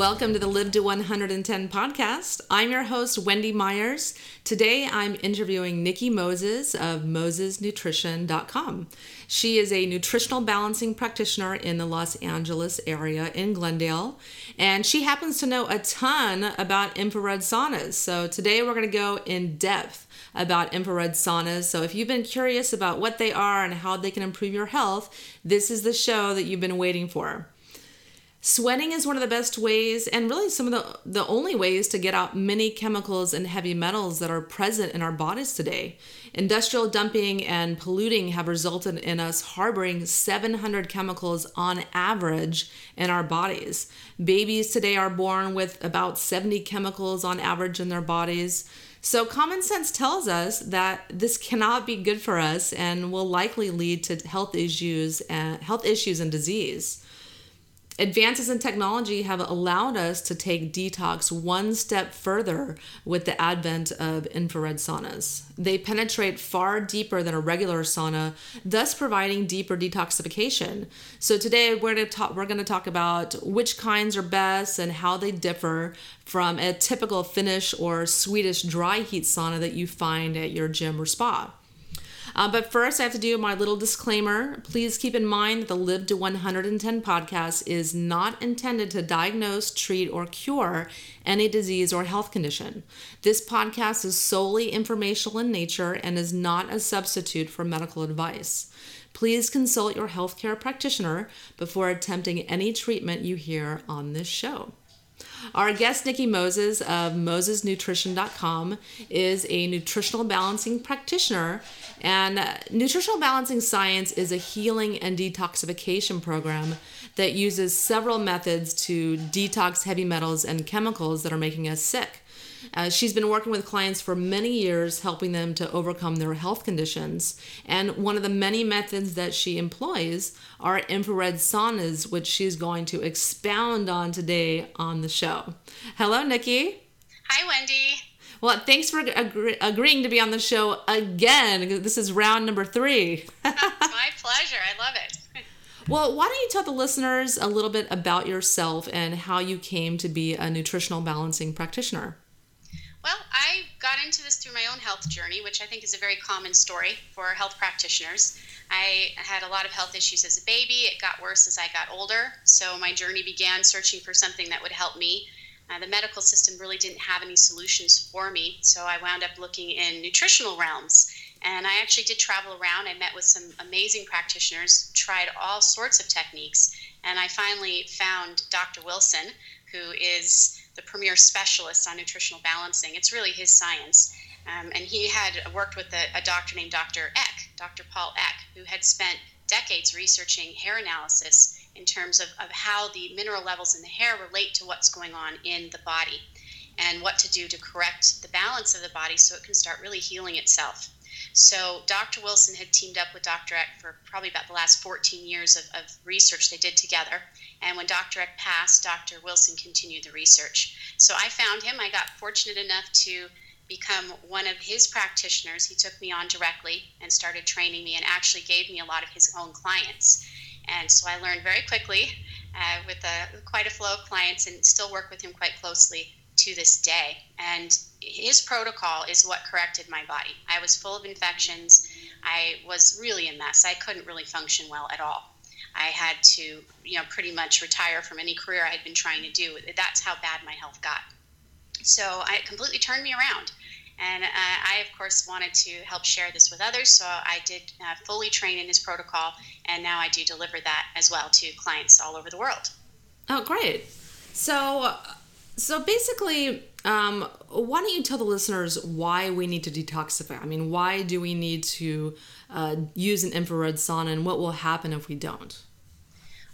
Welcome to the Live to 110 podcast. I'm your host, Wendy Myers. Today I'm interviewing Nikki Moses of MosesNutrition.com. She is a nutritional balancing practitioner in the Los Angeles area in Glendale, and she happens to know a ton about infrared saunas. So today we're going to go in depth about infrared saunas. So if you've been curious about what they are and how they can improve your health, this is the show that you've been waiting for. Sweating is one of the best ways, and really some of the, the only ways to get out many chemicals and heavy metals that are present in our bodies today. Industrial dumping and polluting have resulted in us harboring 700 chemicals on average in our bodies. Babies today are born with about 70 chemicals on average in their bodies. So, common sense tells us that this cannot be good for us and will likely lead to health issues and health issues and disease. Advances in technology have allowed us to take detox one step further with the advent of infrared saunas. They penetrate far deeper than a regular sauna, thus providing deeper detoxification. So today we're going to talk we're going to talk about which kinds are best and how they differ from a typical Finnish or Swedish dry heat sauna that you find at your gym or spa. Uh, but first, I have to do my little disclaimer. Please keep in mind that the Live to 110 podcast is not intended to diagnose, treat, or cure any disease or health condition. This podcast is solely informational in nature and is not a substitute for medical advice. Please consult your healthcare practitioner before attempting any treatment you hear on this show. Our guest, Nikki Moses of MosesNutrition.com, is a nutritional balancing practitioner. And uh, nutritional balancing science is a healing and detoxification program that uses several methods to detox heavy metals and chemicals that are making us sick. Uh, she's been working with clients for many years, helping them to overcome their health conditions. And one of the many methods that she employs are infrared saunas, which she's going to expound on today on the show. Hello, Nikki. Hi, Wendy. Well, thanks for agree- agreeing to be on the show again. This is round number three. My pleasure. I love it. Well, why don't you tell the listeners a little bit about yourself and how you came to be a nutritional balancing practitioner? Well, I got into this through my own health journey, which I think is a very common story for health practitioners. I had a lot of health issues as a baby. It got worse as I got older. So my journey began searching for something that would help me. Uh, the medical system really didn't have any solutions for me. So I wound up looking in nutritional realms. And I actually did travel around. I met with some amazing practitioners, tried all sorts of techniques. And I finally found Dr. Wilson, who is the premier specialist on nutritional balancing. It's really his science. Um, and he had worked with a, a doctor named Dr. Eck, Dr. Paul Eck, who had spent decades researching hair analysis in terms of, of how the mineral levels in the hair relate to what's going on in the body and what to do to correct the balance of the body so it can start really healing itself. So Dr. Wilson had teamed up with Dr. Eck for probably about the last 14 years of, of research they did together. And when Dr. Eck passed, Dr. Wilson continued the research. So I found him. I got fortunate enough to become one of his practitioners. He took me on directly and started training me and actually gave me a lot of his own clients. And so I learned very quickly uh, with a, quite a flow of clients and still work with him quite closely to this day. And his protocol is what corrected my body. I was full of infections. I was really a mess. I couldn't really function well at all. I had to, you know, pretty much retire from any career I had been trying to do. That's how bad my health got. So it completely turned me around. And uh, I, of course, wanted to help share this with others. So I did uh, fully train in his protocol, and now I do deliver that as well to clients all over the world. Oh, great. So, so basically, um, why don't you tell the listeners why we need to detoxify? I mean, why do we need to uh, use an infrared sauna, and what will happen if we don't?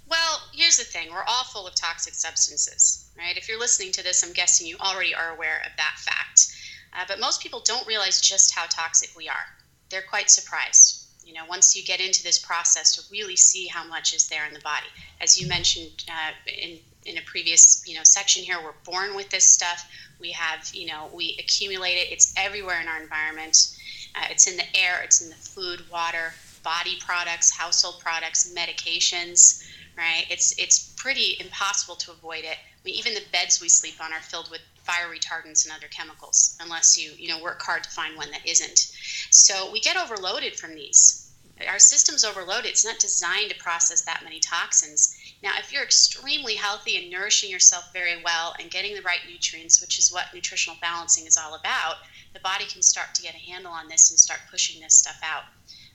Well, here's the thing: we're all full of toxic substances, right? If you're listening to this, I'm guessing you already are aware of that fact. Uh, but most people don't realize just how toxic we are. They're quite surprised you know once you get into this process to really see how much is there in the body as you mentioned uh, in in a previous you know section here we're born with this stuff we have you know we accumulate it it's everywhere in our environment uh, it's in the air it's in the food water body products household products medications right? It's it's pretty impossible to avoid it. I mean, even the beds we sleep on are filled with fire retardants and other chemicals, unless you you know work hard to find one that isn't. So we get overloaded from these. Our system's overloaded. It's not designed to process that many toxins. Now, if you're extremely healthy and nourishing yourself very well and getting the right nutrients, which is what nutritional balancing is all about, the body can start to get a handle on this and start pushing this stuff out.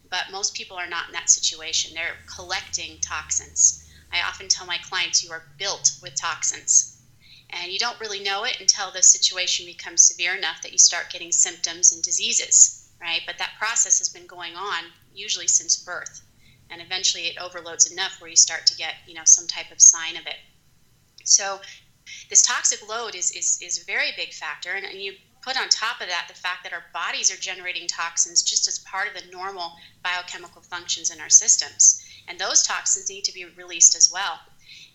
But most people are not in that situation. They're collecting toxins. I often tell my clients you are built with toxins. And you don't really know it until the situation becomes severe enough that you start getting symptoms and diseases, right? But that process has been going on usually since birth and eventually it overloads enough where you start to get you know some type of sign of it. So this toxic load is is, is a very big factor and, and you put on top of that the fact that our bodies are generating toxins just as part of the normal biochemical functions in our systems. And those toxins need to be released as well.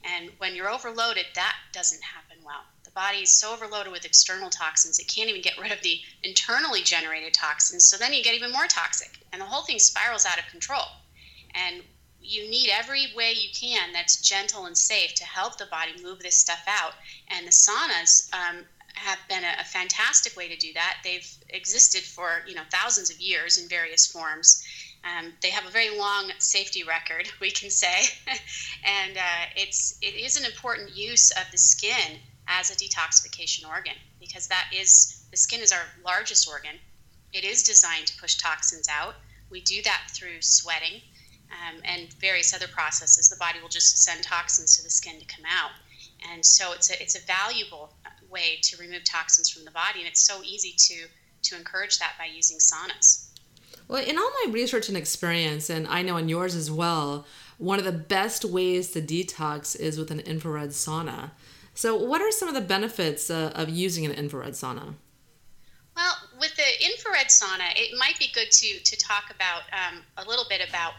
And when you're overloaded that doesn't happen well. The body is so overloaded with external toxins it can't even get rid of the internally generated toxins so then you get even more toxic and the whole thing spirals out of control and you need every way you can that's gentle and safe to help the body move this stuff out. And the saunas um, have been a, a, fantastic way to do that. They've existed for you know thousands of years in various forms. Um, they have a very long safety record, we can say, and uh, it's it is an important use of the skin as a detoxification organ because that is the skin is our largest organ. It is designed to push toxins out. We do that through sweating um, and various other processes, the body will just send toxins to the skin to come out. And so it's a, it's a valuable way to remove toxins from the body, and it's so easy to, to encourage that by using saunas. Well, in all my research and experience, and I know in yours as well, one of the best ways to detox is with an infrared sauna. So, what are some of the benefits uh, of using an infrared sauna? Well, with the infrared sauna, it might be good to to talk about um, a little bit about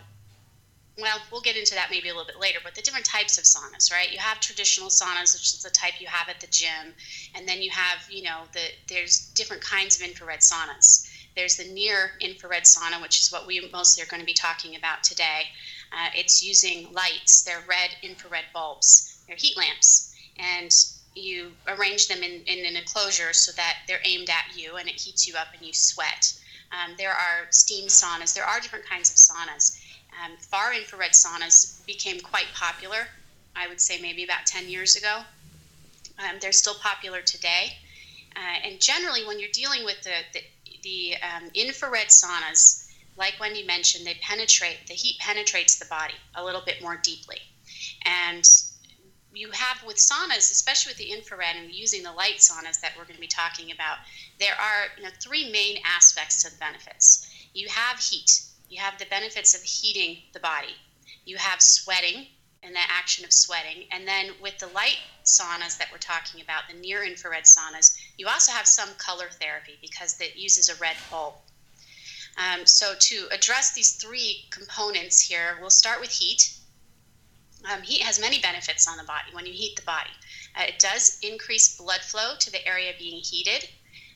well, we'll get into that maybe a little bit later, but the different types of saunas, right? You have traditional saunas, which is the type you have at the gym, and then you have, you know, the there's different kinds of infrared saunas. There's the near infrared sauna, which is what we mostly are going to be talking about today. Uh, it's using lights. They're red infrared bulbs. They're heat lamps, and you arrange them in, in an enclosure so that they're aimed at you, and it heats you up, and you sweat. Um, there are steam saunas. There are different kinds of saunas um, far infrared saunas became quite popular, I would say maybe about 10 years ago. Um, they're still popular today. Uh, and generally, when you're dealing with the, the, the um, infrared saunas, like Wendy mentioned, they penetrate, the heat penetrates the body a little bit more deeply. And you have with saunas, especially with the infrared and using the light saunas that we're going to be talking about, there are you know, three main aspects to the benefits. You have heat, you have the benefits of heating the body. You have sweating and the action of sweating. And then with the light saunas that we're talking about, the near infrared saunas, you also have some color therapy because it uses a red bulb. Um, so, to address these three components here, we'll start with heat. Um, heat has many benefits on the body when you heat the body. Uh, it does increase blood flow to the area being heated.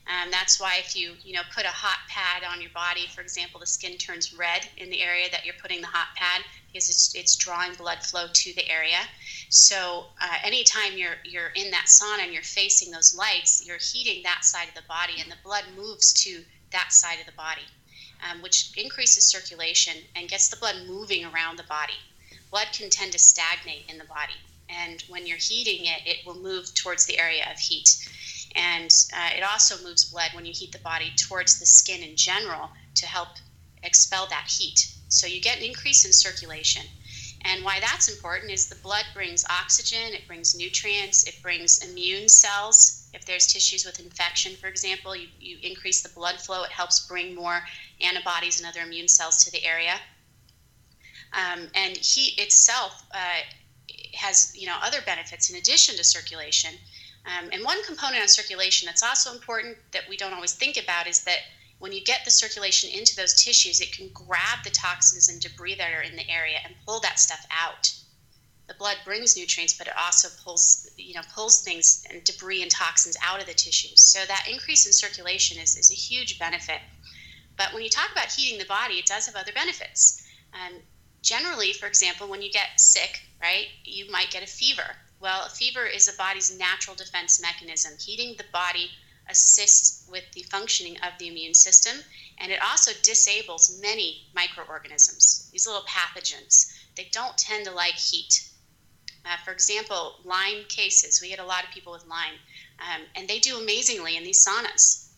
Um, that's why if you you know put a hot pad on your body, for example, the skin turns red in the area that you're putting the hot pad because it's, it's drawing blood flow to the area. So uh, anytime you're you're in that sauna and you're facing those lights, you're heating that side of the body, and the blood moves to that side of the body, um, which increases circulation and gets the blood moving around the body. Blood can tend to stagnate in the body, and when you're heating it, it will move towards the area of heat. And uh, it also moves blood when you heat the body towards the skin in general to help expel that heat. So you get an increase in circulation. And why that's important is the blood brings oxygen, it brings nutrients, it brings immune cells. If there's tissues with infection, for example, you, you increase the blood flow, it helps bring more antibodies and other immune cells to the area. Um, and heat itself uh, has you know other benefits in addition to circulation. Um, and one component on circulation that's also important that we don't always think about is that when you get the circulation into those tissues, it can grab the toxins and debris that are in the area and pull that stuff out. The blood brings nutrients, but it also pulls, you know, pulls things and debris and toxins out of the tissues. So that increase in circulation is, is a huge benefit. But when you talk about heating the body, it does have other benefits. Um, generally, for example, when you get sick, right? You might get a fever. Well, fever is a body's natural defense mechanism. Heating the body assists with the functioning of the immune system, and it also disables many microorganisms, these little pathogens. They don't tend to like heat. Uh, for example, Lyme cases, we get a lot of people with Lyme, um, and they do amazingly in these saunas.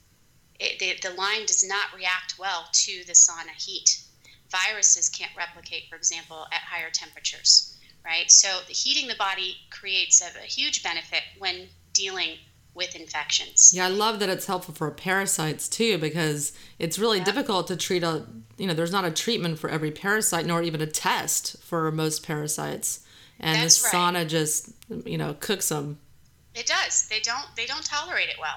It, the, the Lyme does not react well to the sauna heat. Viruses can't replicate, for example, at higher temperatures, right? So the heating the body creates a, a huge benefit when dealing with infections. Yeah, I love that it's helpful for parasites too because it's really yeah. difficult to treat a you know, there's not a treatment for every parasite nor even a test for most parasites. And That's the sauna right. just you know, cooks them. It does. They don't they don't tolerate it well.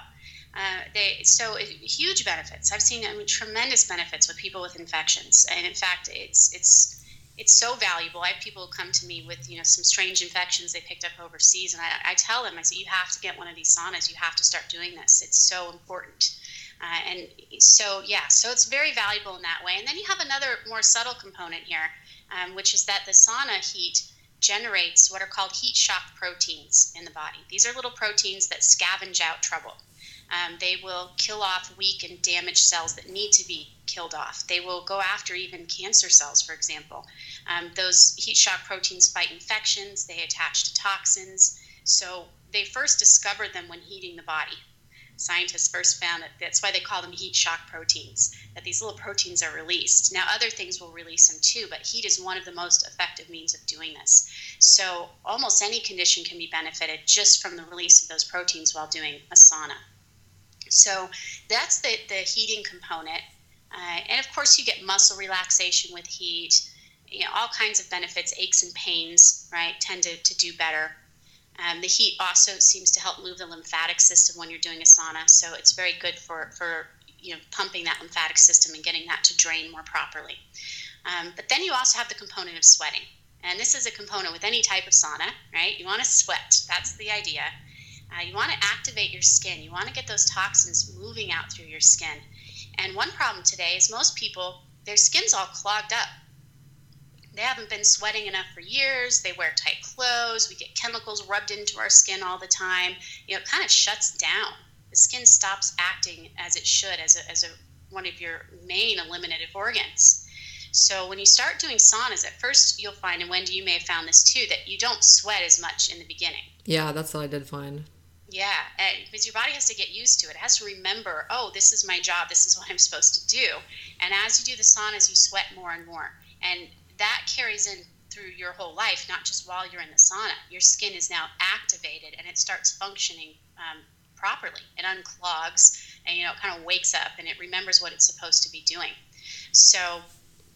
Uh, they so it, huge benefits. I've seen I mean, tremendous benefits with people with infections, and in fact, it's it's it's so valuable. I have people who come to me with you know some strange infections they picked up overseas, and I, I tell them I say you have to get one of these saunas. You have to start doing this. It's so important. Uh, and so yeah, so it's very valuable in that way. And then you have another more subtle component here, um, which is that the sauna heat generates what are called heat shock proteins in the body. These are little proteins that scavenge out trouble. Um, they will kill off weak and damaged cells that need to be killed off. They will go after even cancer cells, for example. Um, those heat shock proteins fight infections, they attach to toxins. So they first discovered them when heating the body. Scientists first found that that's why they call them heat shock proteins, that these little proteins are released. Now, other things will release them too, but heat is one of the most effective means of doing this. So, almost any condition can be benefited just from the release of those proteins while doing a sauna. So that's the, the heating component. Uh, and of course, you get muscle relaxation with heat, you know, all kinds of benefits, aches and pains, right, tend to, to do better. Um, the heat also seems to help move the lymphatic system when you're doing a sauna, so it's very good for, for you know pumping that lymphatic system and getting that to drain more properly. Um, but then you also have the component of sweating, and this is a component with any type of sauna, right? You want to sweat. That's the idea. Uh, you want to activate your skin. You want to get those toxins moving out through your skin. And one problem today is most people, their skin's all clogged up. They haven't been sweating enough for years. They wear tight clothes. We get chemicals rubbed into our skin all the time. You know, it kind of shuts down. The skin stops acting as it should, as a, as a one of your main eliminative organs. So when you start doing saunas, at first you'll find, and Wendy, you may have found this too, that you don't sweat as much in the beginning. Yeah, that's what I did find. Yeah, because your body has to get used to it. It has to remember, oh, this is my job. This is what I'm supposed to do. And as you do the saunas, you sweat more and more, and that carries in through your whole life, not just while you're in the sauna. Your skin is now activated, and it starts functioning um, properly. It unclogs, and you know, it kind of wakes up, and it remembers what it's supposed to be doing. So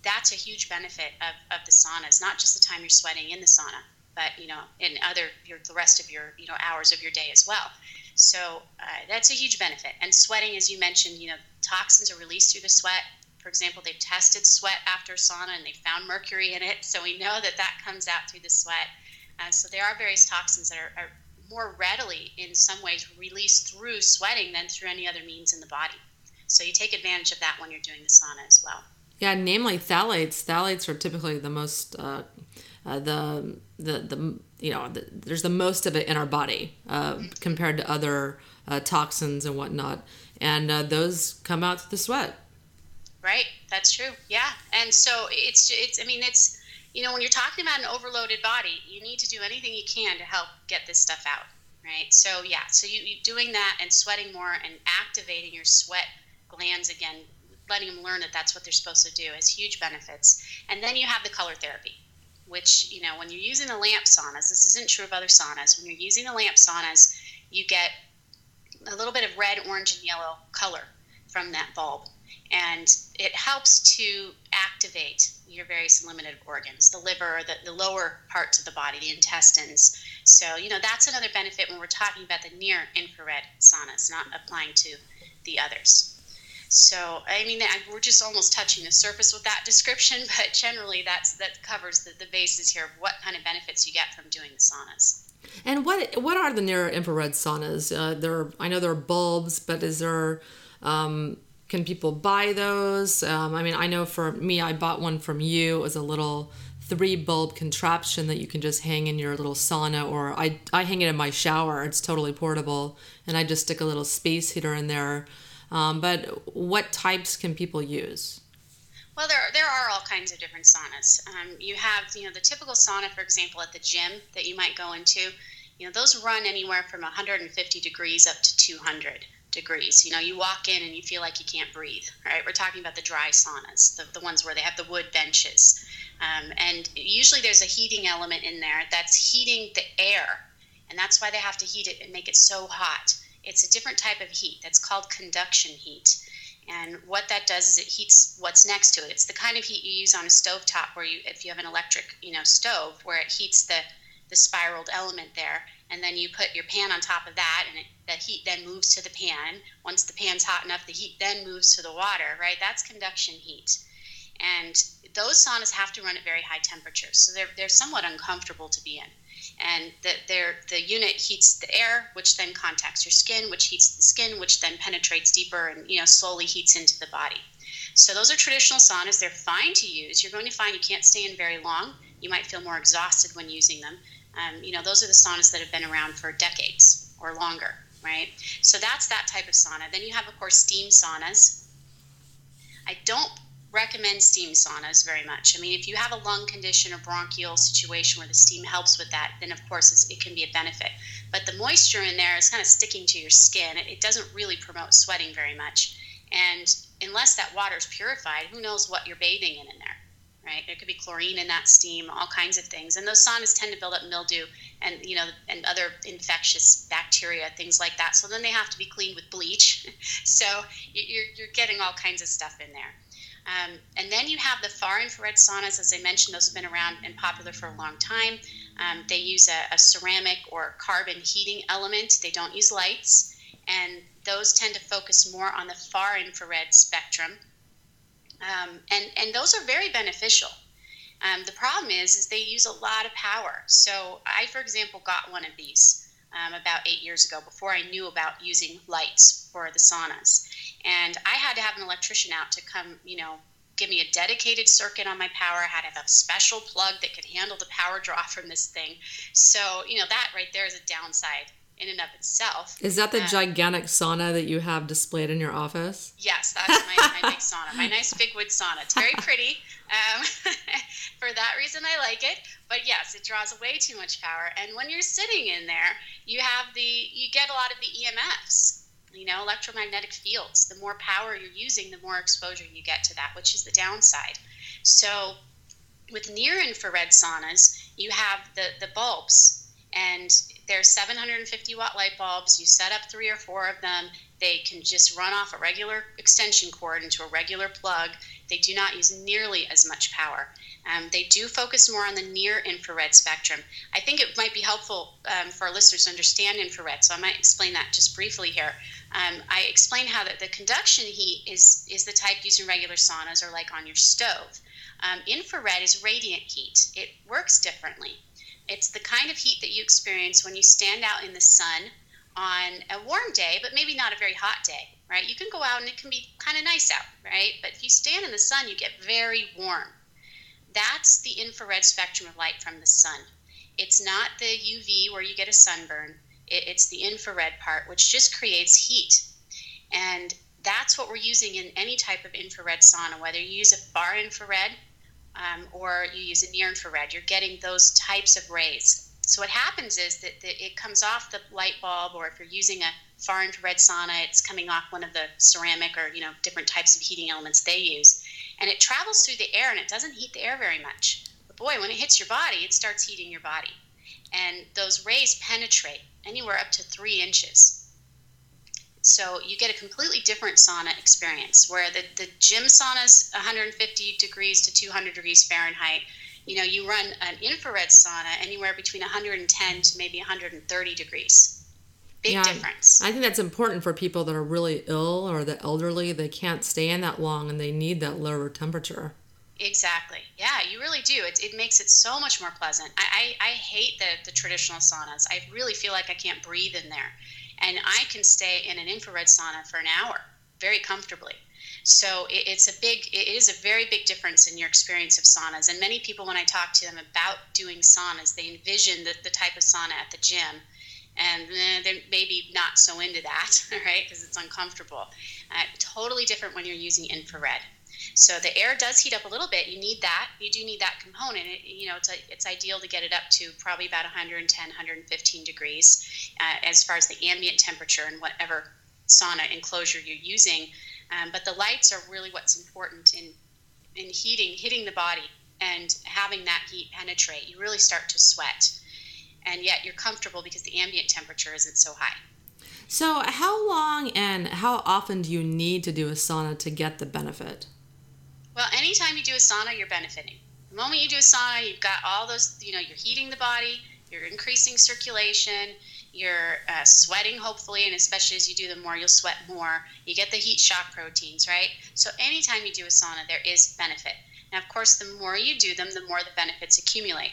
that's a huge benefit of, of the saunas, not just the time you're sweating in the sauna, but you know in other your the rest of your you know hours of your day as well. So uh, that's a huge benefit. And sweating as you mentioned you know toxins are released through the sweat. For example they've tested sweat after sauna and they found mercury in it so we know that that comes out through the sweat. Uh, so there are various toxins that are, are more readily in some ways released through sweating than through any other means in the body. So you take advantage of that when you're doing the sauna as well. Yeah namely phthalates. Phthalates are typically the most uh, uh, the the the you know the, there's the most of it in our body uh, compared to other uh, toxins and whatnot, and uh, those come out through the sweat. Right, that's true. Yeah, and so it's it's I mean it's you know when you're talking about an overloaded body, you need to do anything you can to help get this stuff out. Right. So yeah, so you, you doing that and sweating more and activating your sweat glands again, letting them learn that that's what they're supposed to do has huge benefits. And then you have the color therapy which, you know, when you're using the lamp saunas, this isn't true of other saunas. When you're using the lamp saunas, you get a little bit of red, orange, and yellow color from that bulb. And it helps to activate your various eliminative organs, the liver, the, the lower parts of the body, the intestines. So, you know, that's another benefit when we're talking about the near infrared saunas, not applying to the others. So, I mean, we're just almost touching the surface with that description, but generally that's that covers the, the basis here of what kind of benefits you get from doing the saunas. And what what are the near infrared saunas? Uh, there, are, I know there are bulbs, but is there? Um, can people buy those? Um, I mean, I know for me, I bought one from you. It was a little three bulb contraption that you can just hang in your little sauna, or I, I hang it in my shower. It's totally portable, and I just stick a little space heater in there. Um, but what types can people use? Well, there, there are all kinds of different saunas. Um, you have, you know, the typical sauna, for example, at the gym that you might go into. You know, those run anywhere from 150 degrees up to 200 degrees. You know, you walk in and you feel like you can't breathe, right? We're talking about the dry saunas, the, the ones where they have the wood benches. Um, and usually there's a heating element in there that's heating the air. And that's why they have to heat it and make it so hot. It's a different type of heat that's called conduction heat. And what that does is it heats what's next to it. It's the kind of heat you use on a stove top where you, if you have an electric, you know, stove, where it heats the, the spiraled element there and then you put your pan on top of that and it, the heat then moves to the pan once the pan's hot enough the heat then moves to the water right that's conduction heat and those saunas have to run at very high temperatures so they're, they're somewhat uncomfortable to be in and the, the unit heats the air which then contacts your skin which heats the skin which then penetrates deeper and you know slowly heats into the body so those are traditional saunas they're fine to use you're going to find you can't stay in very long you might feel more exhausted when using them um, you know, those are the saunas that have been around for decades or longer, right? So that's that type of sauna. Then you have, of course, steam saunas. I don't recommend steam saunas very much. I mean, if you have a lung condition or bronchial situation where the steam helps with that, then of course it can be a benefit. But the moisture in there is kind of sticking to your skin. It, doesn't really promote sweating very much. And unless that water is purified, who knows what you're bathing in in there? right? There could be chlorine in that steam, all kinds of things. And those saunas tend to build up mildew and you know and other infectious bacteria, things like that. So then they have to be cleaned with bleach. so you're, you're getting all kinds of stuff in there. Um, and then you have the far infrared saunas, as I mentioned, those have been around and popular for a long time. Um, they use a, a ceramic or carbon heating element. They don't use lights, and those tend to focus more on the far infrared spectrum um, and and those are very beneficial. Um, the problem is is they use a lot of power. So I, for example, got one of these um, about eight years ago before I knew about using lights for the saunas, and I had to have an electrician out to come, you know, give me a dedicated circuit on my power. I had to have a special plug that could handle the power draw from this thing. So you know that right there is a downside in and of itself. Is that the um, gigantic sauna that you have displayed in your office? Yes, that's my, my big sauna, my nice big wood sauna. It's very pretty. Um, for that reason, I like it. But yes, it draws way too much power. And when you're sitting in there, you have the you get a lot of the EMFs. You know, electromagnetic fields. The more power you're using, the more exposure you get to that, which is the downside. So, with near infrared saunas, you have the the bulbs and they're 750 watt light bulbs. You set up three or four of them. They can just run off a regular extension cord into a regular plug. They do not use nearly as much power. Um, they do focus more on the near infrared spectrum. I think it might be helpful um, for our listeners to understand infrared, so I might explain that just briefly here. Um, I explain how that the conduction heat is is the type used in regular saunas or like on your stove. Um, infrared is radiant heat. It works differently. It's the kind of heat that you experience when you stand out in the sun on a warm day, but maybe not a very hot day, right? You can go out and it can be kind of nice out, right? But if you stand in the sun, you get very warm. That's the infrared spectrum of light from the sun. It's not the UV where you get a sunburn, it's the infrared part, which just creates heat. And that's what we're using in any type of infrared sauna, whether you use a far infrared um, or you use a near infrared, you're getting those types of rays. So what happens is that, that it comes off the light bulb, or if you're using a far infrared sauna, it's coming off one of the ceramic or you know different types of heating elements they use, and it travels through the air and it doesn't heat the air very much. But boy, when it hits your body, it starts heating your body, and those rays penetrate anywhere up to three inches. So you get a completely different sauna experience where the, the gym sauna is 150 degrees to 200 degrees Fahrenheit. You know, you run an infrared sauna anywhere between 110 to maybe 130 degrees. Big yeah, difference. I think that's important for people that are really ill or the elderly. They can't stay in that long and they need that lower temperature. Exactly. Yeah, you really do. It, it makes it so much more pleasant. I, I, I hate the, the traditional saunas. I really feel like I can't breathe in there and I can stay in an infrared sauna for an hour very comfortably. So it, it's a big, it is a very big difference in your experience of saunas. And many people, when I talk to them about doing saunas, they envision the, the type of sauna at the gym. And eh, they're maybe not so into that, right? Because it's uncomfortable. Uh, totally different when you're using infrared. So the air does heat up a little bit. You need that. You do need that component. It, you know, it's a, it's ideal to get it up to probably about 110, 115 degrees uh, as far as the ambient temperature and whatever sauna enclosure you're using. Um, but the lights are really what's important in in heating, hitting the body and having that heat penetrate. You really start to sweat, and yet you're comfortable because the ambient temperature isn't so high. So, how long and how often do you need to do a sauna to get the benefit? Well, anytime you do a sauna, you're benefiting. The moment you do a sauna, you've got all those, you know, you're heating the body, you're increasing circulation, you're uh, sweating, hopefully, and especially as you do them more, you'll sweat more. You get the heat shock proteins, right? So, anytime you do a sauna, there is benefit. Now, of course, the more you do them, the more the benefits accumulate.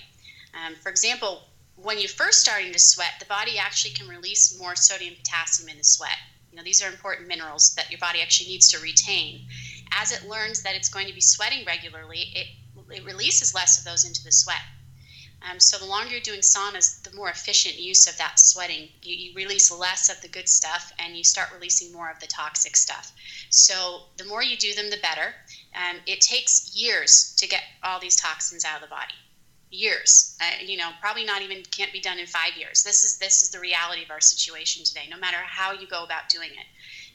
Um, for example, when you're first starting to sweat, the body actually can release more sodium potassium in the sweat. You know, these are important minerals that your body actually needs to retain. As it learns that it's going to be sweating regularly, it, it releases less of those into the sweat. Um, so the longer you're doing saunas, the more efficient use of that sweating. You, you, release less of the good stuff and you start releasing more of the toxic stuff. So the more you do them, the better. Um, it takes years to get all these toxins out of the body. Years, uh, you know, probably not even can't be done in five years. This is this is the reality of our situation today. No matter how you go about doing it,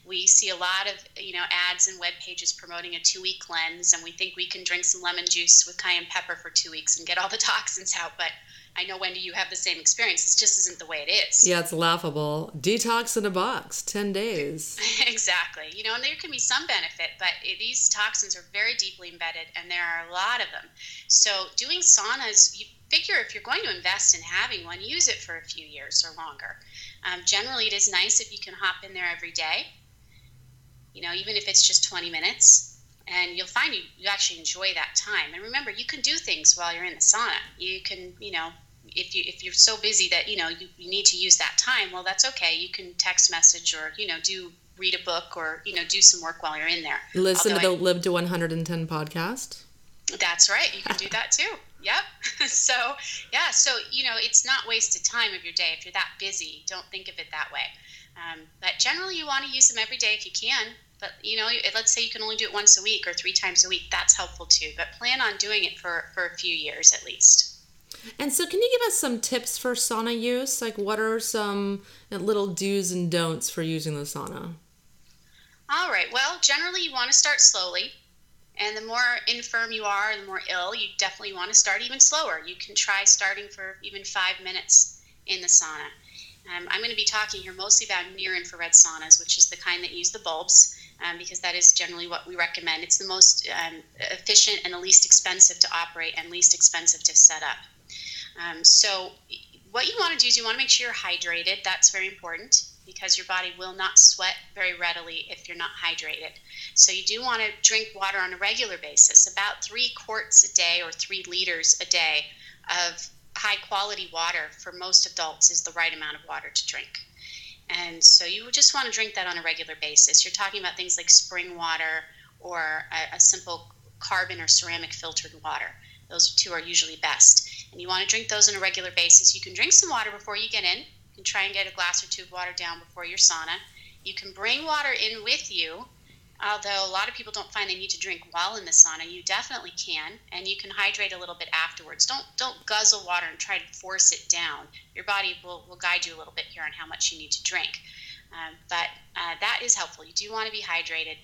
we see a lot of you know ads and web pages promoting a two week cleanse and we think we can drink some lemon juice with cayenne pepper for two weeks and get all the toxins out but i know wendy you have the same experience. This just isn't the way it is. Yeah it's laughable. Detox in a box 10 days. Exactly. You know and there can be some benefit but these toxins are very deeply embedded and there are a lot of them. So doing saunas you figure if you're going to invest in having one use it for a few years or longer. Um, generally it is nice if you can hop in there every day you know, even if it's just 20 minutes. And you'll find you, you actually enjoy that time. And remember, you can do things while you're in the sauna. You can, you know, if you if you're so busy that you know you, you need to use that time, well, that's okay. You can text message or you know do read a book or you know do some work while you're in there. Listen Although to the I, Live to 110 podcast. That's right. You can do that too. Yep. so yeah. So you know, it's not wasted time of your day if you're that busy. Don't think of it that way. Um, but generally, you want to use them every day if you can. But you know, let's say you can only do it once a week or three times a week. That's helpful too. But plan on doing it for for a few years at least. And so, can you give us some tips for sauna use? Like, what are some little do's and don'ts for using the sauna? All right. Well, generally, you want to start slowly. And the more infirm you are, the more ill, you definitely want to start even slower. You can try starting for even five minutes in the sauna. Um, I'm going to be talking here mostly about near infrared saunas, which is the kind that use the bulbs, um, because that is generally what we recommend. It's the most um, efficient and the least expensive to operate and least expensive to set up. Um, so, what you want to do is you want to make sure you're hydrated. That's very important because your body will not sweat very readily if you're not hydrated. So, you do want to drink water on a regular basis, about three quarts a day or three liters a day of high quality water for most adults is the right amount of water to drink. And so you just want to drink that on a regular basis. You're talking about things like spring water or a, a simple carbon or ceramic filtered water. Those two are usually best. And you want to drink those on a regular basis. You can drink some water before you get in. You can try and get a glass or two of water down before your sauna. You can bring water in with you although a lot of people don't find they need to drink while in the sauna you definitely can and you can hydrate a little bit afterwards. Don't don't guzzle water and try to force it down. Your body will, will guide you a little bit here on how much you need to drink. Um, but uh, that is helpful. You do want to be hydrated.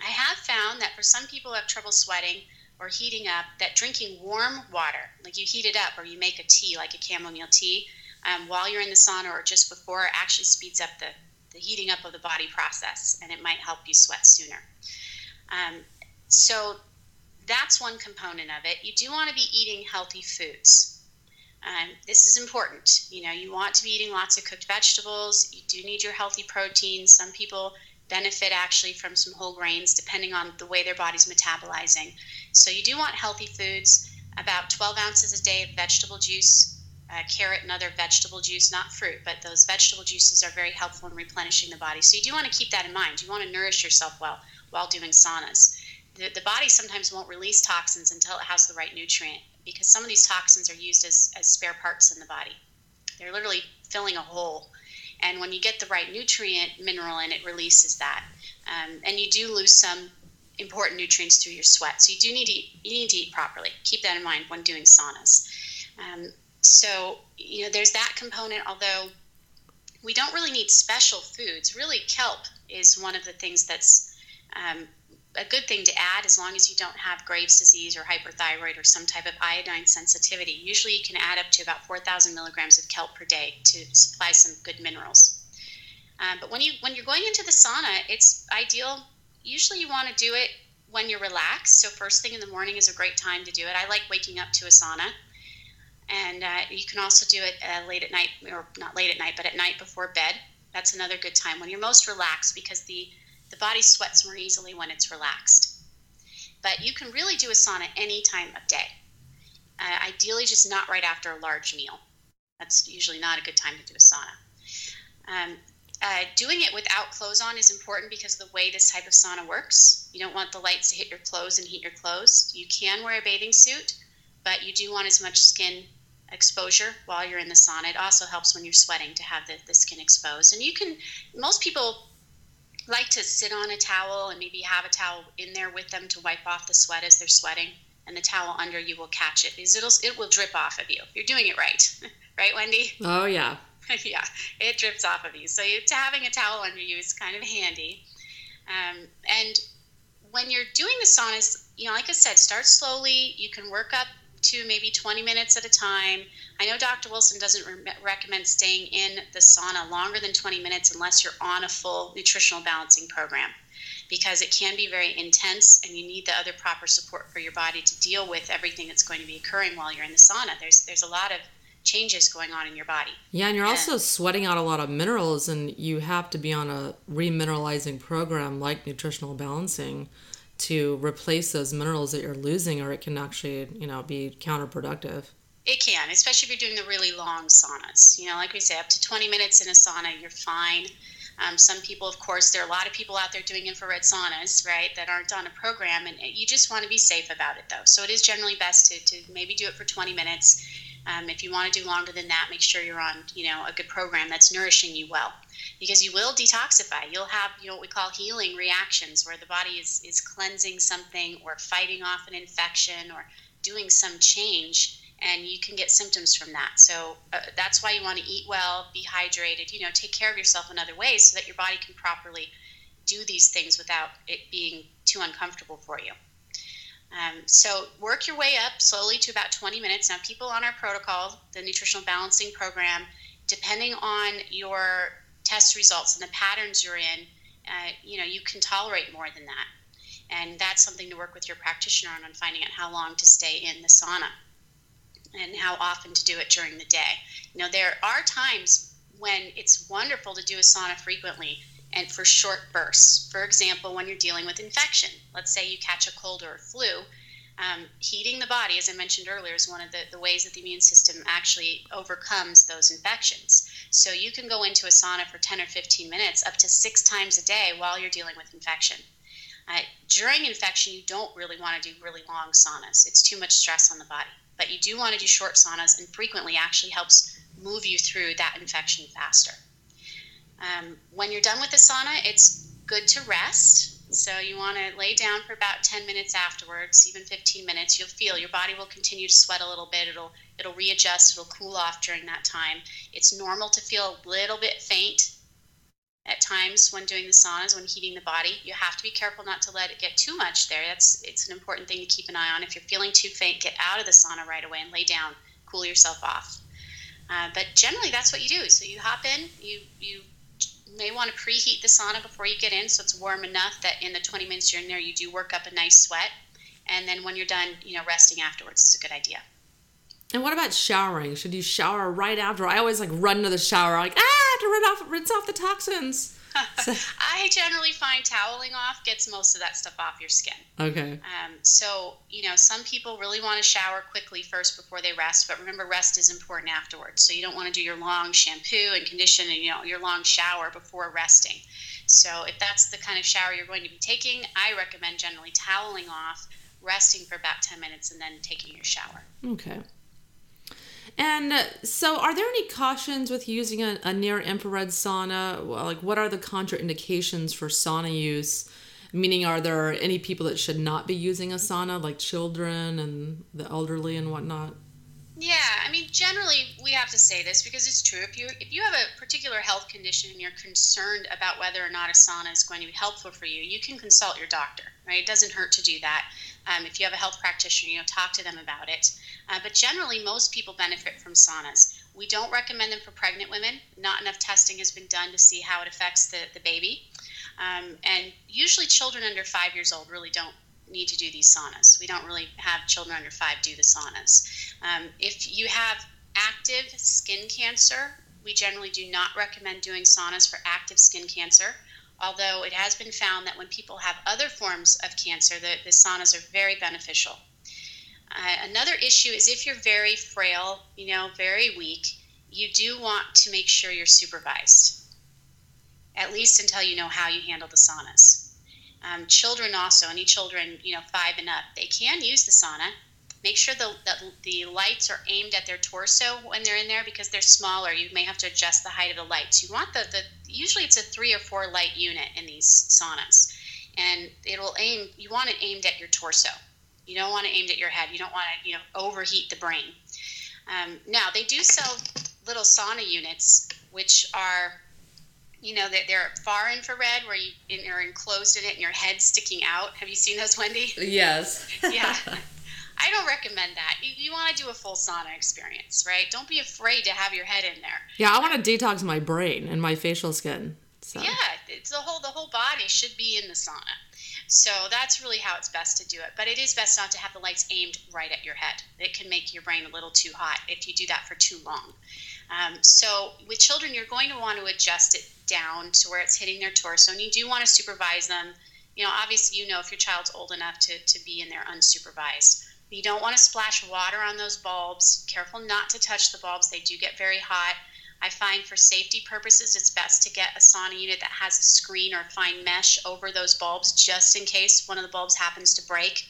I have found that for some people who have trouble sweating or heating up that drinking warm water like you heat it up or you make a tea like a chamomile tea um, while you're in the sauna or just before actually speeds up the the heating up of the body process, and it might help you sweat sooner. Um, so that's one component of it. You do want to be eating healthy foods. Um, this is important. You know, you want to be eating lots of cooked vegetables. You do need your healthy proteins. Some people benefit actually from some whole grains depending on the way their body's metabolizing. So you do want healthy foods, about 12 ounces a day of vegetable juice, uh, carrot and other vegetable juice, not fruit, but those vegetable juices are very helpful in replenishing the body. So you do want to keep that in mind. You want to nourish yourself well while doing saunas. The, the body sometimes won't release toxins until it has the right nutrient because some of these toxins are used as, as spare parts in the body. They're literally filling a hole. And when you get the right nutrient mineral in, it releases that. Um, and you do lose some important nutrients through your sweat. So you do need to eat, you need to eat properly. Keep that in mind when doing saunas. Um, so you know, there's that component. Although we don't really need special foods. Really, kelp is one of the things that's um, a good thing to add as long as you don't have Graves' disease or hyperthyroid or some type of iodine sensitivity. Usually, you can add up to about 4,000 milligrams of kelp per day to supply some good minerals. Um, but when you when you're going into the sauna, it's ideal. Usually, you want to do it when you're relaxed. So first thing in the morning is a great time to do it. I like waking up to a sauna, and uh, you can also do it uh, late at night, or not late at night, but at night before bed. That's another good time when you're most relaxed because the the body sweats more easily when it's relaxed. But you can really do a sauna any time of day. Uh, ideally, just not right after a large meal. That's usually not a good time to do a sauna. Um, uh, doing it without clothes on is important because of the way this type of sauna works. You don't want the lights to hit your clothes and heat your clothes. You can wear a bathing suit, but you do want as much skin exposure while you're in the sauna. It also helps when you're sweating to have the, the skin exposed. And you can, most people like to sit on a towel and maybe have a towel in there with them to wipe off the sweat as they're sweating and the towel under you will catch it because it'll it will drip off of you. You're doing it right. Right wendy? Oh yeah. Yeah it drips off of you. So you, having a towel under you is kind of handy. Um, and when you're doing the saunas you know like i said start slowly. You can work up to maybe 20 minutes at a time. I know Dr. Wilson doesn't re- recommend staying in the sauna longer than 20 minutes unless you're on a full nutritional balancing program because it can be very intense and you need the other proper support for your body to deal with everything that's going to be occurring while you're in the sauna. There's there's a lot of changes going on in your body. Yeah, and you're also sweating out a lot of minerals and you have to be on a remineralizing program like nutritional balancing to replace those minerals that you're losing or it can actually you know be counterproductive. It can especially if you're doing the really long saunas. You know like we say up to 20 minutes in a sauna you're fine. Um, some people of course there are a lot of people out there doing infrared saunas right that aren't on a program and you just want to be safe about it though. So it is generally best to, to maybe do it for 20 minutes. Um, if you want to do longer than that make sure you're on you know a good program that's nourishing you well because you will detoxify. You'll have, you know, what we call healing reactions where the body is, is cleansing something or fighting off an infection or doing some change and you can get symptoms from that. So uh, that's why you want to eat well, be hydrated, you know, take care of yourself in other ways so that your body can properly do these things without it being too uncomfortable for you. Um, so work your way up slowly to about 20 minutes. Now, people on our protocol, the nutritional balancing program, depending on your test results and the patterns you're in, uh, you know, you can tolerate more than that. And that's something to work with your practitioner on, on finding out how long to stay in the sauna and how often to do it during the day. You know, there are times when it's wonderful to do a sauna frequently and for short bursts. For example, when you're dealing with infection, let's say you catch a cold or a flu, um, heating the body, as I mentioned earlier, is one of the, the ways that the immune system actually overcomes those infections. So you can go into a sauna for 10 or 15 minutes up to six times a day while you're dealing with infection. Uh, during infection, you don't really want to do really long saunas. It's too much stress on the body. But you do want to do short saunas, and frequently actually helps move you through that infection faster. Um, when you're done with the sauna, it's good to rest so you want to lay down for about 10 minutes afterwards, even 15 minutes. You'll feel your body will continue to sweat a little bit. It'll it'll readjust. It'll cool off during that time. It's normal to feel a little bit faint at times when doing the saunas, when heating the body. You have to be careful not to let it get too much there. That's it's an important thing to keep an eye on. If you're feeling too faint, get out of the sauna right away and lay down, cool yourself off. Uh, but generally, that's what you do. So you hop in, you you may want to preheat the sauna before you get in so it's warm enough that in the 20 minutes you're in there, you do work up a nice sweat. And then when you're done, you know, resting afterwards is a good idea. And what about showering? Should you shower right after? I always like run to the shower, like ah, to rinse off rinse off the toxins. I generally find toweling off gets most of that stuff off your skin. Okay. Um, so, you know, some people really want to shower quickly first before they rest, but remember, rest is important afterwards. So, you don't want to do your long shampoo and condition and, you know, your long shower before resting. So, if that's the kind of shower you're going to be taking, I recommend generally toweling off, resting for about 10 minutes, and then taking your shower. Okay. And uh, so, are there any cautions with using a, a near infrared sauna? Like, what are the contraindications for sauna use? Meaning, are there any people that should not be using a sauna, like children and the elderly and whatnot? Generally we have to say this because it's true. If you if you have a particular health condition and you're concerned about whether or not a sauna is going to be helpful for you, you can consult your doctor. Right? It doesn't hurt to do that. Um, if you have a health practitioner, you know, talk to them about it. Uh, but generally, most people benefit from saunas. We don't recommend them for pregnant women. Not enough testing has been done to see how it affects the, the baby. Um, and usually, children under five years old really don't need to do these saunas. We don't really have children under five do the saunas. Um, if you have active skin cancer, we generally do not recommend doing saunas for active skin cancer. Although it has been found that when people have other forms of cancer, the, the saunas are very beneficial. Uh, another issue is if you're very frail, you know, very weak, you do want to make sure you're supervised, at least until you know how you handle the saunas. Um, children also, any children, you know, five and up, they can use the sauna. Make sure the, the, the lights are aimed at their torso when they're in there because they're smaller. You may have to adjust the height of the lights. You want the, the usually it's a three or four light unit in these saunas, and it'll aim. You want it aimed at your torso. You don't want it aimed at your head. You don't want to you know overheat the brain. Um, now they do sell little sauna units, which are you know, that they're far infrared where you, you're enclosed in it and your head's sticking out. Have you seen those, Wendy? Yes. yeah. I don't recommend that. You, you want to do a full sauna experience, right? Don't be afraid to have your head in there. Yeah, I want to detox my brain and my facial skin. So. Yeah, it's the whole the whole body should be in the sauna. So that's really how it's best to do it. But it is best not to have the lights aimed right at your head. It can make your brain a little too hot if you do that for too long. Um, so with children, you're going to want to adjust it down to where it's hitting their torso, and you do want to supervise them. You know, obviously, you know if your child's old enough to, to be in there unsupervised. You don't want to splash water on those bulbs. Careful not to touch the bulbs, they do get very hot. I find for safety purposes, it's best to get a sauna unit that has a screen or fine mesh over those bulbs just in case one of the bulbs happens to break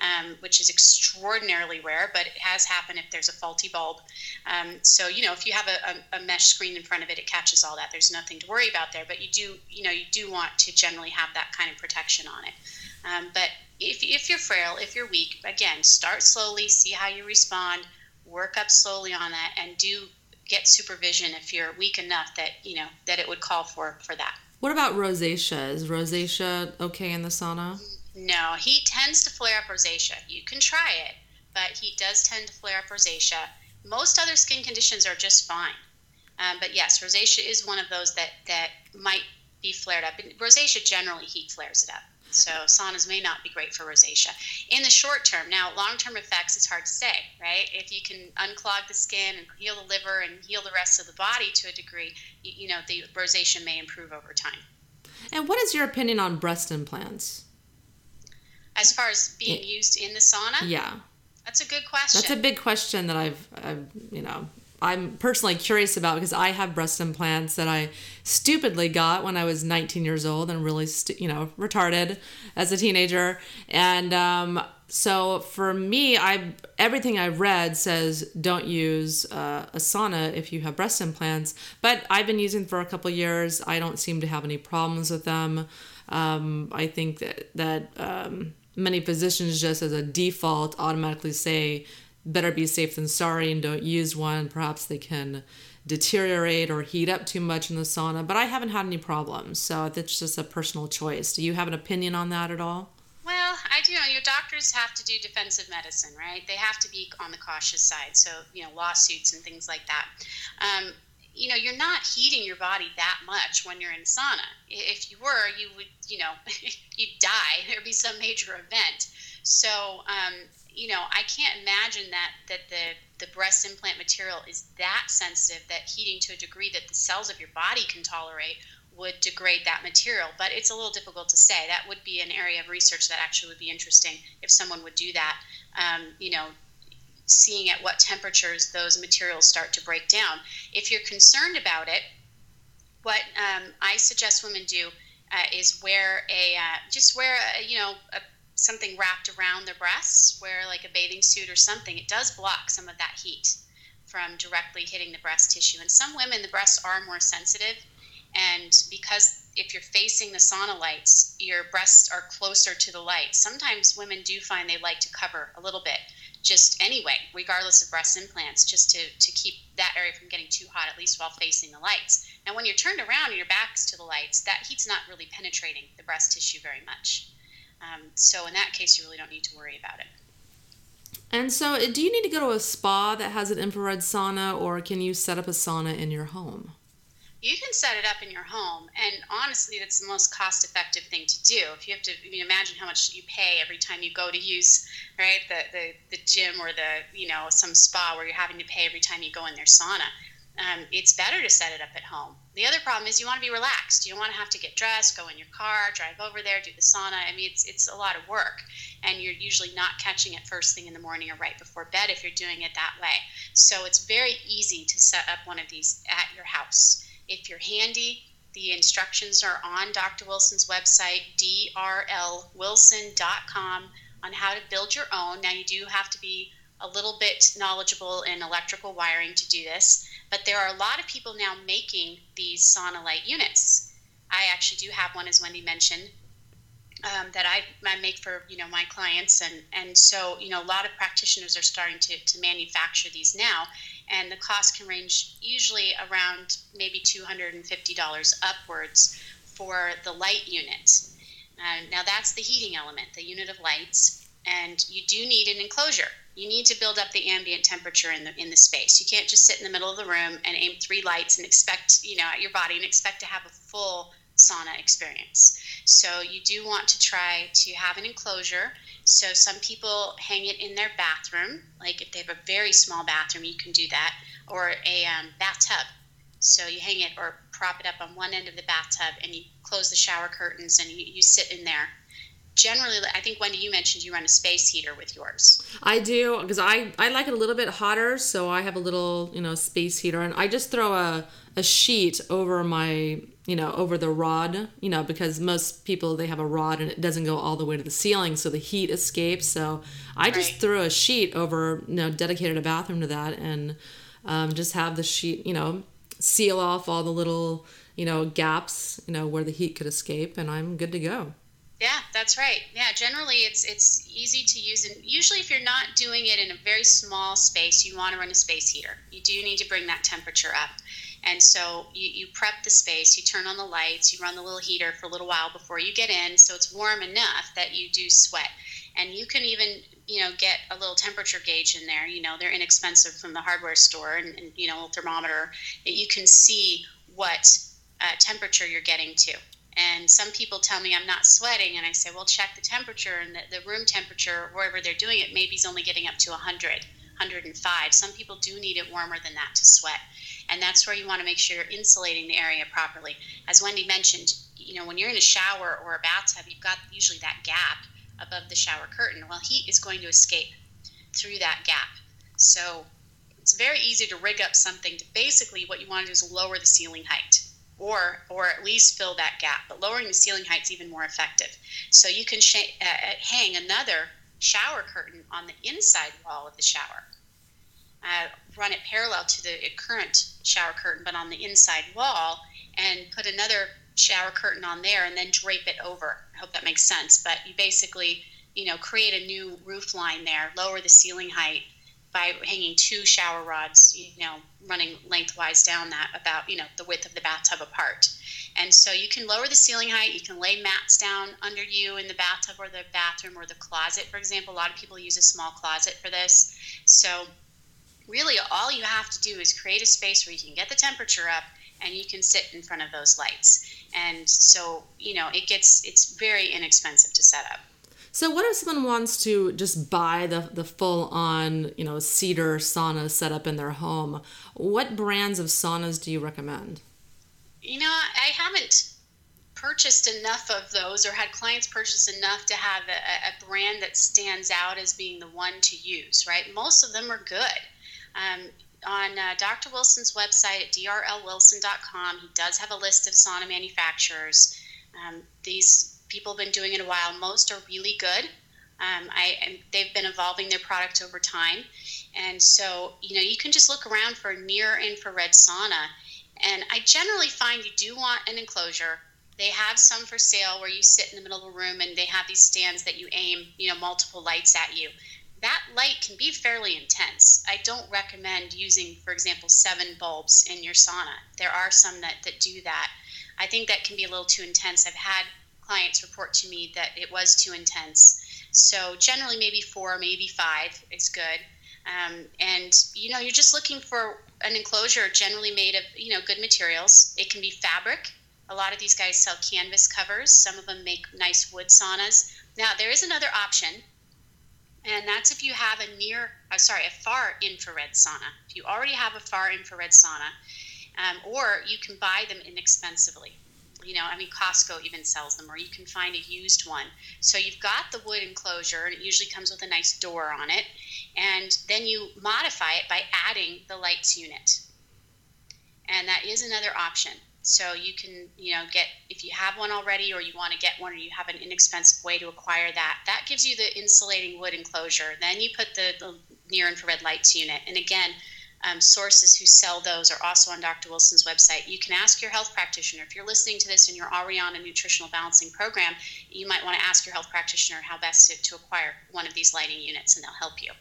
um, which is extraordinarily rare, but it has happened if there's a faulty bulb. Um, so, you know, if you have a, a, a, mesh screen in front of it, it catches all that. There's nothing to worry about there, but you do, you know, you do want to generally have that kind of protection on it. Um, but if, if you're frail, if you're weak, again, start slowly, see how you respond, work up slowly on that, and do get supervision if you're weak enough that, you know, that it would call for, for that. What about rosacea? Is rosacea okay in the sauna? No, heat tends to flare up rosacea. You can try it, but heat does tend to flare up rosacea. Most other skin conditions are just fine. Um, but yes, rosacea is one of those that, that might be flared up. And rosacea generally heat flares it up. So saunas may not be great for rosacea. In the short term, now long term effects, it's hard to say, right? If you can unclog the skin and heal the liver and heal the rest of the body to a degree, you, you know, the rosacea may improve over time. And what is your opinion on breast implants? As far as being used in the sauna? Yeah. That's a good question. That's a big question that I've, I've you know, I'm personally curious about because I have breast implants that I stupidly got when I was 19 years old and really, stu- you know, retarded as a teenager. And um, so for me, I everything I've read says don't use uh, a sauna if you have breast implants. But I've been using for a couple years. I don't seem to have any problems with them. Um, I think that that um, many physicians just as a default automatically say better be safe than sorry and don't use one. Perhaps they can deteriorate or heat up too much in the sauna but i haven't had any problems so it's just a personal choice. Do you have an opinion on that at all? Well i do. Your doctors have to do defensive medicine right? They have to be on the cautious side so you know lawsuits and things like that. Um, you know, you're not heating your body that much when you're in sauna. If you were, you would, you know, you'd die. There'd be some major event. So, um, you know, I can't imagine that that the the breast implant material is that sensitive that heating to a degree that the cells of your body can tolerate would degrade that material. But it's a little difficult to say. That would be an area of research that actually would be interesting if someone would do that. Um, you know, seeing at what temperatures those materials start to break down. If you're concerned about it, what um, I suggest women do uh, is wear a uh, just wear a, you know a, something wrapped around their breasts, wear like a bathing suit or something. It does block some of that heat from directly hitting the breast tissue. And some women, the breasts are more sensitive, and because if you're facing the sauna lights, your breasts are closer to the light. Sometimes women do find they like to cover a little bit just anyway, regardless of breast implants, just to, to keep that area from getting too hot, at least while facing the lights. And when you're turned around and your back's to the lights, that heat's not really penetrating the breast tissue very much. Um, so in that case, you really don't need to worry about it. And so, do you need to go to a spa that has an infrared sauna, or can you set up a sauna in your home? You can set it up in your home and honestly that's the most cost effective thing to do. If you have to I mean, imagine how much you pay every time you go to use right the, the, the gym or the you know some spa where you're having to pay every time you go in their sauna. Um, it's better to set it up at home. The other problem is you want to be relaxed. You don't want to have to get dressed go in your car drive over there do the sauna. I mean it's, it's a lot of work and you're usually not catching it first thing in the morning or right before bed if you're doing it that way. So it's very easy to set up one of these at your house if you're handy, the instructions are on Dr. Wilson's website, drlwilson.com, on how to build your own. Now, you do have to be a little bit knowledgeable in electrical wiring to do this, but there are a lot of people now making these sauna light units. I actually do have one, as Wendy mentioned, um, that I, I make for you know my clients, and and so you know a lot of practitioners are starting to to manufacture these now, and the cost can range usually around maybe $250 upwards for the light unit. Uh, now that's the heating element, the unit of lights, and you do need an enclosure. You need to build up the ambient temperature in the in the space. You can't just sit in the middle of the room and aim three lights and expect you know at your body and expect to have a full sauna experience. So you do want to try to have an enclosure so some people hang it in their bathroom, like if they have a very small bathroom, you can do that, or a um, bathtub. So you hang it or prop it up on one end of the bathtub, and you close the shower curtains, and you, you sit in there. Generally, I think Wendy, you mentioned you run a space heater with yours. I do because I I like it a little bit hotter, so I have a little you know space heater, and I just throw a a sheet over my you know over the rod you know because most people they have a rod and it doesn't go all the way to the ceiling so the heat escapes. So i right. just throw a sheet over you know dedicated a bathroom to that and um, just have the sheet you know seal off all the little you know gaps you know where the heat could escape and i'm good to go. Yeah that's right. Yeah generally it's it's easy to use and usually if you're not doing it in a very small space you want to run a space heater. You do need to bring that temperature up and so you, you prep the space, you turn on the lights, you run the little heater for a little while before you get in, so it's warm enough that you do sweat. And you can even, you know, get a little temperature gauge in there. You know, they're inexpensive from the hardware store, and, and you know, a thermometer. That you can see what uh, temperature you're getting to. And some people tell me I'm not sweating, and I say, well, check the temperature, and the, the room temperature, wherever they're doing it, maybe is only getting up to 100, 105. Some people do need it warmer than that to sweat and that's where you want to make sure you're insulating the area properly. As Wendy mentioned, you know, when you're in a shower or a bathtub, you've got usually that gap above the shower curtain. Well, heat is going to escape through that gap. So it's very easy to rig up something to basically what you want to do is lower the ceiling height or or at least fill that gap. But lowering the ceiling height is even more effective. So you can sh- uh, hang another shower curtain on the inside wall of the shower uh, run it parallel to the current shower curtain, but on the inside wall, and put another shower curtain on there, and then drape it over. I hope that makes sense. But you basically, you know, create a new roof line there, lower the ceiling height by hanging two shower rods, you know, running lengthwise down that about, you know, the width of the bathtub apart. And so you can lower the ceiling height, you can lay mats down under you in the bathtub or the bathroom or the closet, for example. A lot of people use a small closet for this. So really all you have to do is create a space where you can get the temperature up and you can sit in front of those lights. And so, you know, it gets it's very inexpensive to set up. So what if someone wants to just buy the the full on, you know, cedar sauna set up in their home? What brands of saunas do you recommend? You know, I haven't purchased enough of those or had clients purchase enough to have a, a, brand that stands out as being the one to use, right? Most of them are good. Um, on uh, Dr. Wilson's website at drlwilson.com, he does have a list of sauna manufacturers. Um, these people have been doing it a while. Most are really good. Um, I, they've been evolving their product over time. And so, you know, you can just look around for near infrared sauna. And I generally find you do want an enclosure they have some for sale where you sit in the middle of a room and they have these stands that you aim, you know, multiple lights at you. That light can be fairly intense. I don't recommend using, for example, seven bulbs in your sauna. There are some that, that do that. I think that can be a little too intense. I've had clients report to me that it was too intense. So generally, maybe four, maybe five is good. Um, and you know, you're just looking for an enclosure generally made of you know good materials. It can be fabric. A lot of these guys sell canvas covers. Some of them make nice wood saunas. Now, there is another option, and that's if you have a near, uh, sorry, a far infrared sauna. If you already have a far infrared sauna, um, or you can buy them inexpensively. You know, I mean, Costco even sells them, or you can find a used one. So you've got the wood enclosure, and it usually comes with a nice door on it, and then you modify it by adding the lights unit. And that is another option. So you can, you know, get if you have one already or you want to get one or you have an inexpensive way to acquire that. That gives you the insulating wood enclosure. Then you put the, the near infrared lights unit. And again, um, sources who sell those are also on Dr. Wilson's website. You can ask your health practitioner. If you're listening to this and you're already on a nutritional balancing program, you might want to ask your health practitioner how best to, to acquire one of these lighting units and they'll help you.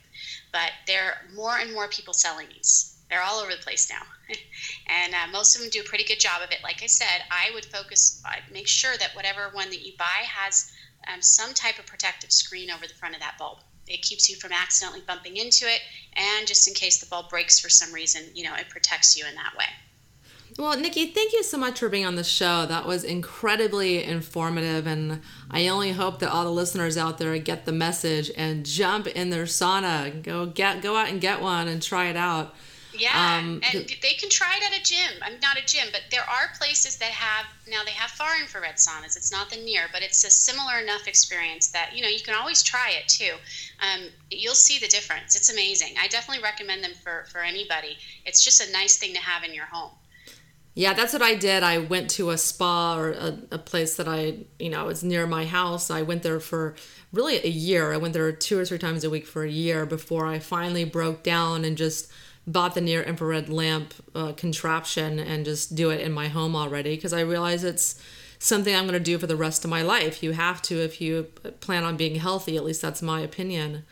But there are more and more people selling these. They're all over the place now. and uh, most of them do a pretty good job of it. Like I said, I would focus, I'd make sure that whatever one that you buy has um, some type of protective screen over the front of that bulb. It keeps you from accidentally bumping into it, and just in case the bulb breaks for some reason, you know, it protects you in that way. Well, Nikki, thank you so much for being on the show. That was incredibly informative, and I only hope that all the listeners out there get the message and jump in their sauna. Go get go out and get one and try it out. Yeah, um, and they can try it at a gym. I'm not a gym, but there are places that have now they have far infrared saunas. It's not the near, but it's a similar enough experience that you know you can always try it too. Um, you'll see the difference. It's amazing. I definitely recommend them for for anybody. It's just a nice thing to have in your home. Yeah, that's what I did. I went to a spa or a, a place that I, you know, was near my house. I went there for really a year. I went there two or three times a week for a year before I finally broke down and just bought the near infrared lamp uh, contraption and just do it in my home already because I realize it's something I'm going to do for the rest of my life. You have to if you plan on being healthy, at least that's my opinion.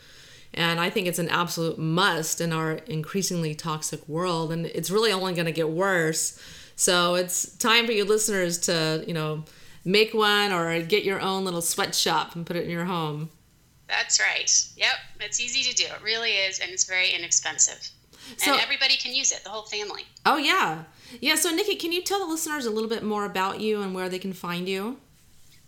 And I think it's an absolute must in our increasingly toxic world. And it's really only going to get worse. So it's time for you listeners to, you know, make one or get your own little sweatshop and put it in your home. That's right. Yep. It's easy to do. It really is. And it's very inexpensive. So, and everybody can use it, the whole family. Oh, yeah. Yeah, so Nikki, can you tell the listeners a little bit more about you and where they can find you?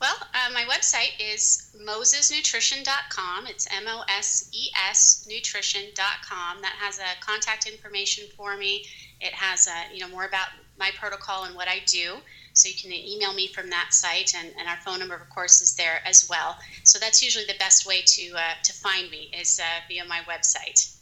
Well, uh, my website is mosesnutrition.com. It's M O S E S nutrition.com. That has a contact information for me. It has a, you know more about my protocol and what I do. So you can email me from that site, and, and our phone number, of course, is there as well. So that's usually the best way to uh, to find me is uh, via my website.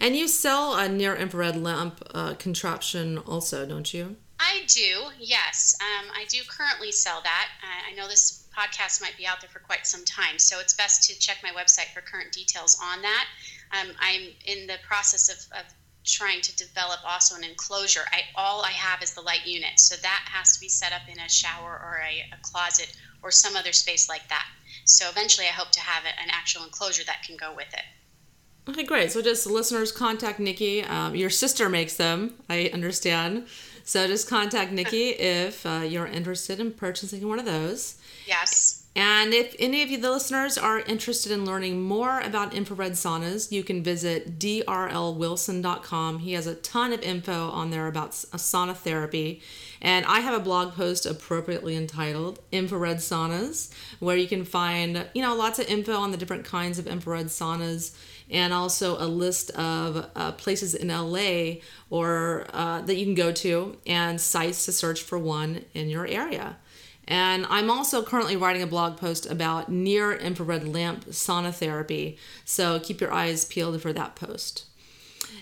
And you sell a near infrared lamp uh, contraption also, don't you? I do, yes. Um, I do currently sell that. I know this podcast might be out there for quite some time, so it's best to check my website for current details on that. Um, I'm in the process of, of trying to develop also an enclosure. I all I have is the light unit, so that has to be set up in a shower or a, a closet or some other space like that. So eventually, I hope to have an actual enclosure that can go with it. Okay, great. So just listeners contact Nikki. Um, your sister makes them, I understand. So just contact Nikki if uh, you're interested in purchasing one of those. Yes. And if any of you, the listeners, are interested in learning more about infrared saunas, you can visit drlwilson.com. He has a ton of info on there about sauna therapy. And I have a blog post appropriately entitled Infrared Saunas, where you can find, you know, lots of info on the different kinds of infrared saunas and also a list of uh, places in LA or uh, that you can go to and sites to search for one in your area. And I'm also currently writing a blog post about near infrared lamp sauna therapy, so keep your eyes peeled for that post.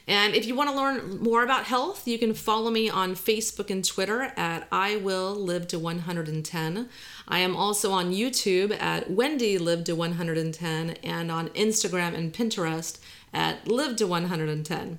And if you want to learn more about health, you can follow me on Facebook and Twitter at I Will Live to 110. I am also on YouTube at Wendy Live to 110 and on Instagram and Pinterest at Live to 110.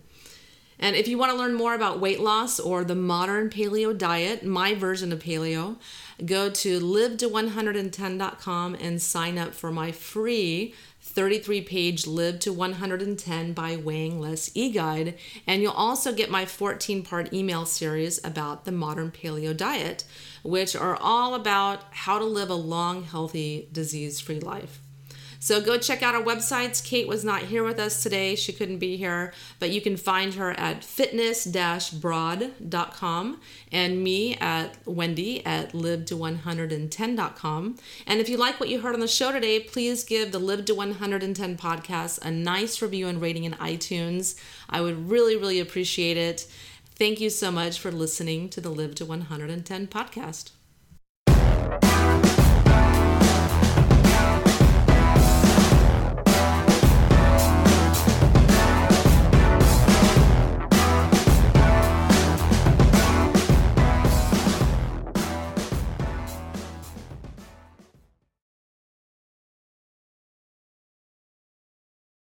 And if you want to learn more about weight loss or the modern paleo diet, my version of paleo, go to live to 110.com and sign up for my free 33 page Live to 110 by Weighing Less e guide. And you'll also get my 14 part email series about the modern paleo diet, which are all about how to live a long, healthy, disease free life. So go check out our websites. Kate was not here with us today. She couldn't be here, but you can find her at fitness-broad.com and me at Wendy at live to 110.com. And if you like what you heard on the show today, please give the Live to 110 podcast a nice review and rating in iTunes. I would really, really appreciate it. Thank you so much for listening to the Live to 110 podcast.